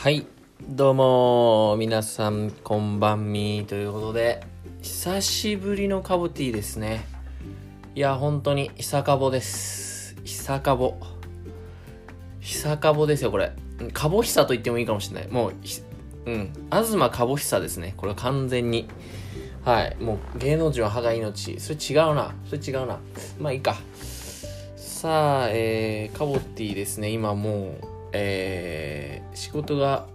はい。どうも皆さんこんばんみということで久しぶりのカボティーですね。いや本当に久かぼです。久かぼ久かぼですよこれ。かぼ久と言ってもいいかもしれない。もううん。東かぼ久ですね。これは完全に。はい。もう芸能人は歯が命。それ違うな。それ違うな。まあいいか。さあえー、カボティーですね。今もうえー、仕事が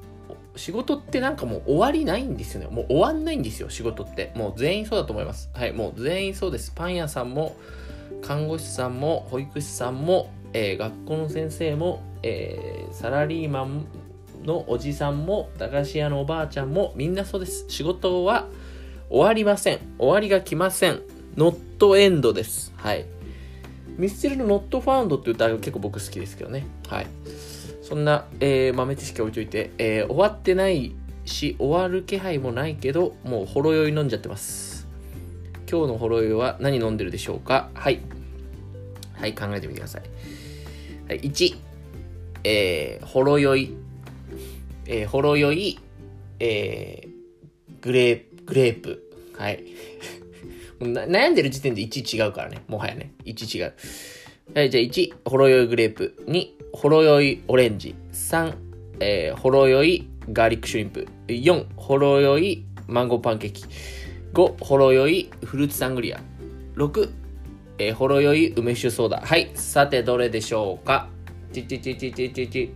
仕事ってなんかもう終わりないんですよね。もう終わんないんですよ、仕事って。もう全員そうだと思います。はい、もう全員そうです。パン屋さんも、看護師さんも、保育士さんも、えー、学校の先生も、えー、サラリーマンのおじさんも、駄菓子屋のおばあちゃんも、みんなそうです。仕事は終わりません。終わりが来ません。ノットエンドです。はい。ミスチルのノットファウンドっていう歌が結構僕好きですけどね。はい。そんな、えー、豆知識置いといて、えー、終わってないし、終わる気配もないけど、もうほろ酔い飲んじゃってます。今日のほろ酔いは何飲んでるでしょうか？はい。はい、考えてみてください。はい、1、えー、ほろ酔い、えー、ほろ酔い、えー、グレープ、グレープ。はい。悩んでる時点で1違うからね。もはやね。1違う。はい、じゃあ1、ほろ酔いグレープ。2、ほろ酔いオレンジ。3、えー、ほろ酔いガーリックシュリンプ。4、ほろ酔いマンゴーパンケーキ。5、ほろ酔いフルーツサングリア。6、えー、ほろ酔い梅酒ソーダ。はい、さてどれでしょうか？ちちちちちちち。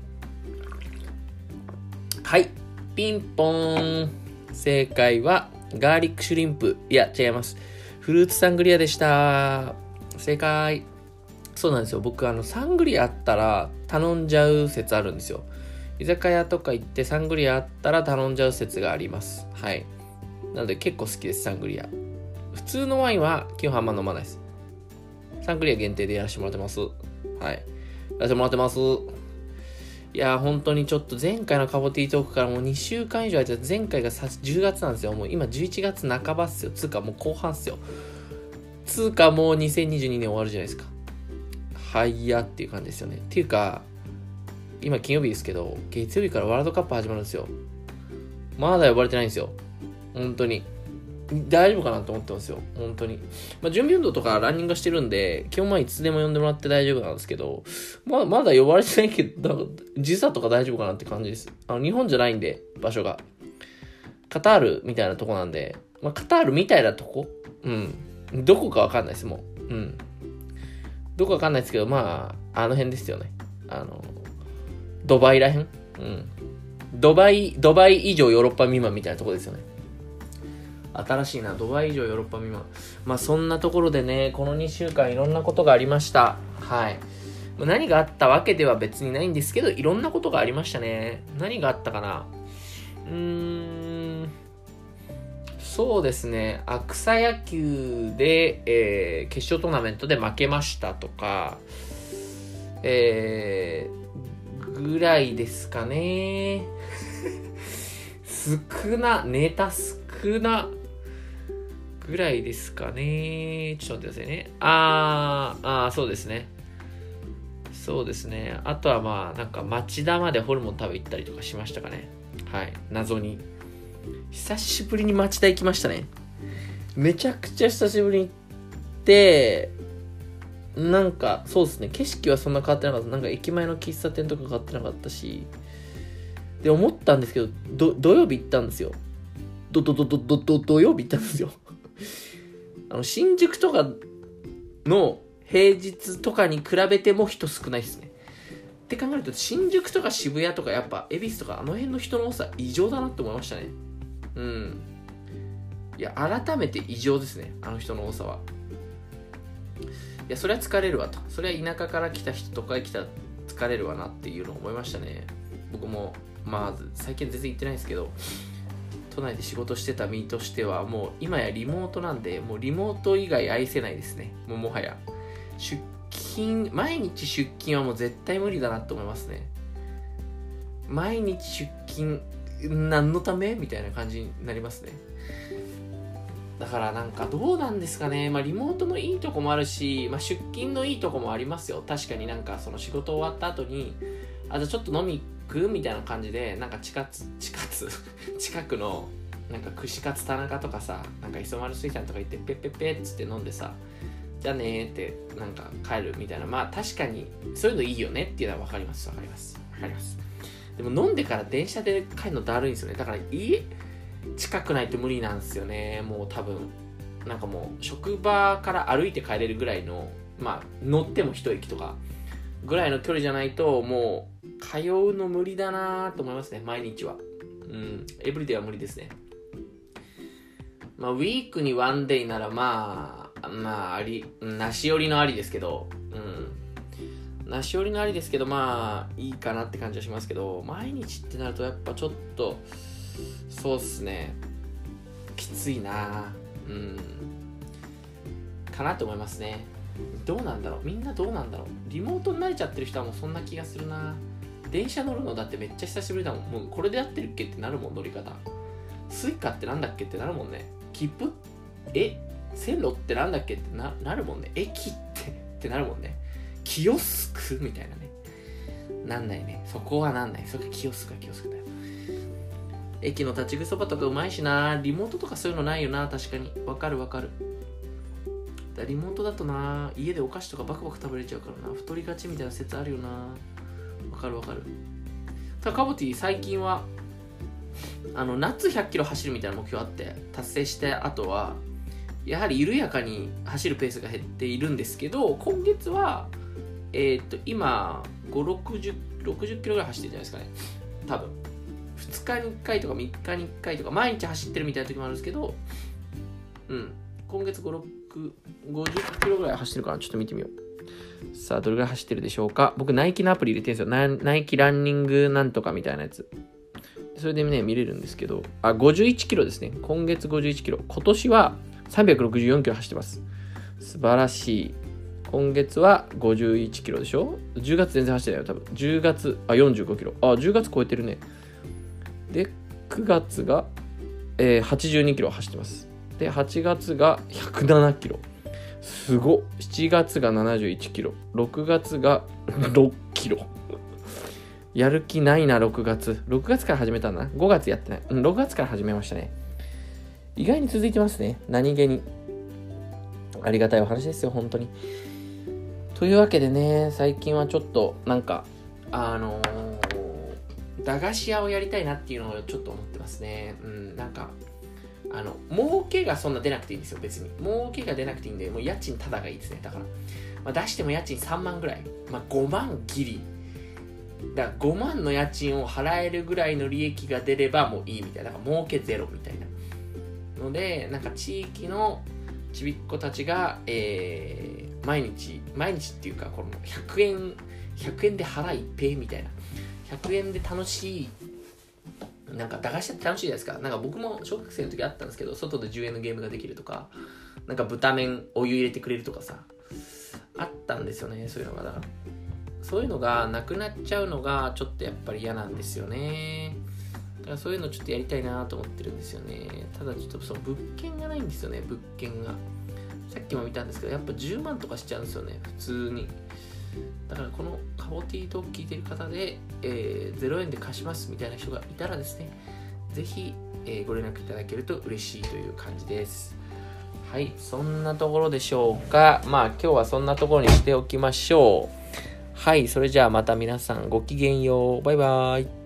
はい、ピンポーン。正解はガーリックシュリンプ。いや、違います。フルーツサングリアでした。正解。そうなんですよ。僕、あの、サングリアあったら頼んじゃう説あるんですよ。居酒屋とか行ってサングリアあったら頼んじゃう説があります。はい。なので結構好きです、サングリア。普通のワインは基本あんま飲まないです。サングリア限定でやらせてもらってます。はい。やらせてもらってます。いや本当にちょっと前回のカボティトークからもう2週間以上空いて前回が10月なんですよ。もう今11月半ばっすよ。つうかもう後半っすよ。つうかもう2022年終わるじゃないですか。はいやっていう感じですよね。っていうか、今金曜日ですけど、月曜日からワールドカップ始まるんですよ。まだ呼ばれてないんですよ。本当に。大丈夫かなと思ってますよ。本当に。まあ、準備運動とかランニングしてるんで、基本まあいつでも呼んでもらって大丈夫なんですけど、まあ、まだ呼ばれてないけど、時差とか大丈夫かなって感じです。あの、日本じゃないんで、場所が。カタールみたいなとこなんで、まあ、カタールみたいなとこ？うん。どこかわかんないです、もう。うん。どこかわかんないですけど、まあ、あの辺ですよね。あの、ドバイらへん？うん。ドバイ、ドバイ以上ヨーロッパ未満みたいなとこですよね。新しいな、ドバイ以上ヨーロッパ未満。まあそんなところでね、この2週間いろんなことがありました。はい。何があったわけでは別にないんですけど、いろんなことがありましたね。何があったかな？うーん。そうですね、草野球で、えー、決勝トーナメントで負けましたとか、えー、ぐらいですかね。少な、ネタ少な、ぐらいですかね。ちょっと待ってくださいね。あー、あーそうですね。そうですね。あとはまあ、なんか町田までホルモン食べ行ったりとかしましたかね。はい。謎に。久しぶりに町田行きましたね。めちゃくちゃ久しぶりに行って、なんか、そうですね、景色はそんな変わってなかった。なんか駅前の喫茶店とか変わってなかったし、で、思ったんですけど、土曜日行ったんですよ。ど、ど、ど、ど、ど、ど、土曜日行ったんですよ。あの、新宿とかの平日とかに比べても人少ないですね。って考えると、新宿とか渋谷とかやっぱ、恵比寿とかあの辺の人の多さ異常だなって思いましたね。うん。いや、改めて異常ですね。あの人の多さは。いや、それは疲れるわと。それは田舎から来た人とか来た疲れるわなっていうのを思いましたね。僕も、まあ、最近全然行ってないですけど、都内で仕事してた身としては、もう今やリモートなんで、もうリモート以外愛せないですね。もうもはや。出勤、毎日出勤はもう絶対無理だなと思いますね。毎日出勤、何のためみたいな感じになりますね。だからなんかどうなんですかね。まあリモートのいいとこもあるし、まあ出勤のいいとこもありますよ。確かになんかその仕事終わった後に、あ、じゃちょっと飲み行くみたいな感じでなんか近つ近つ 近くのなんか串カツ田中とかさなんか磯丸水産とか行ってペッペッペッつって飲んでさじゃあねーってなんか帰るみたいなまあ確かにそういうのいいよねっていうのは分かります分かります分かりますでも飲んでから電車で帰るのだるいんですよね。だから家近くないと無理なんですよね。もう多分。なんかもう職場から歩いて帰れるぐらいのまあ乗っても一駅とかぐらいの距離じゃないともう通うの無理だなと思いますね。毎日は。うん。エブリデイは無理ですね。まあウィークにワンデイならまあまあありなし寄りのありですけどうん。なし寄りのありですけどまあいいかなって感じはしますけど毎日ってなるとやっぱちょっとそうっすね。きついな。うん。かなと思いますね。どうなんだろう。みんなどうなんだろう。リモートに慣れちゃってる人はもうそんな気がするな。電車乗るのだってめっちゃ久しぶりだもん。もうこれでやってるっけってなるもん乗り方。スイカってなんだっけってなるもんね。切符？え？線路ってなんだっけってななるもんね。駅ってってなるもんね。キオスクみたいなね。なんないね。そこはなんない。それがキオスクはキオスクだよ。駅の立ち食いそばとかうまいしな。リモートとかそういうのないよな。確かに。わかるわかる。だリモートだとな。家でお菓子とかバクバク食べれちゃうからな。太りがちみたいな説あるよな。わかるわかる。ただカボティ最近はあの夏100キロ走るみたいな目標あって達成してあとはやはり緩やかに走るペースが減っているんですけど今月はえっ、と今560 60キロぐらい走ってるじゃないですかね。多分。2日に1回とか3日に1回とか毎日走ってるみたいな時もあるんですけどうん。今月5 6 50キロぐらい走ってるかなちょっと見てみよう。さあどれぐらい走ってるでしょうか。僕ナイキのアプリ入れてるんですよ。ナイキランニングなんとかみたいなやつ。それでね見れるんですけど。あ51キロですね。今月51キロ。今年は364キロ走ってます。素晴らしい。今月は51キロでしょ？10月全然走ってないよ多分。10月あ45キロ。あ10月超えてるね。で9月が、えー、82キロ走ってます。で8月が107キロ。すご7月が71キロ。6月が6キロ。やる気ないな6月。6月から始めたんだな。5月やってない。うん6月から始めましたね。意外に続いてますね。何気に。ありがたいお話ですよ本当に。というわけでね最近はちょっとなんかあのー、駄菓子屋をやりたいなっていうのをちょっと思ってますね。うんなんかあの儲けがそんな出なくていいんですよ別に。儲けが出なくていいんでもう家賃ただがいいですね。だから、まあ、出しても家賃3万ぐらい、まあ、5万ギリだから5万の家賃を払えるぐらいの利益が出ればもういいみたいな。だから儲けゼロみたいな。のでなんか地域のちびっ子たちが、えー、毎日毎日っていうかこの100円100円で腹いっぺいみたいな100円で楽しいなんか駄菓子って楽しいじゃないですか。なんか僕も小学生の時あったんですけど、外で10円のゲームができるとか、なんか豚麺お湯入れてくれるとかさ、あったんですよね、そういうのが。だから、そういうのがなくなっちゃうのがちょっとやっぱり嫌なんですよね。だからそういうのちょっとやりたいなと思ってるんですよね。ただちょっとその物件がないんですよね、物件が。さっきも見たんですけど、やっぱ10万とかしちゃうんですよね、普通に。だからこのカボティートーク聞いてる方で、えー、0円で貸しますみたいな人がいたらですね、ぜひ、えー、ご連絡いただけると嬉しいという感じです。はい、そんなところでしょうか。まあ今日はそんなところにしておきましょう。はい、それじゃあまた皆さんごきげんよう。バイバーイ。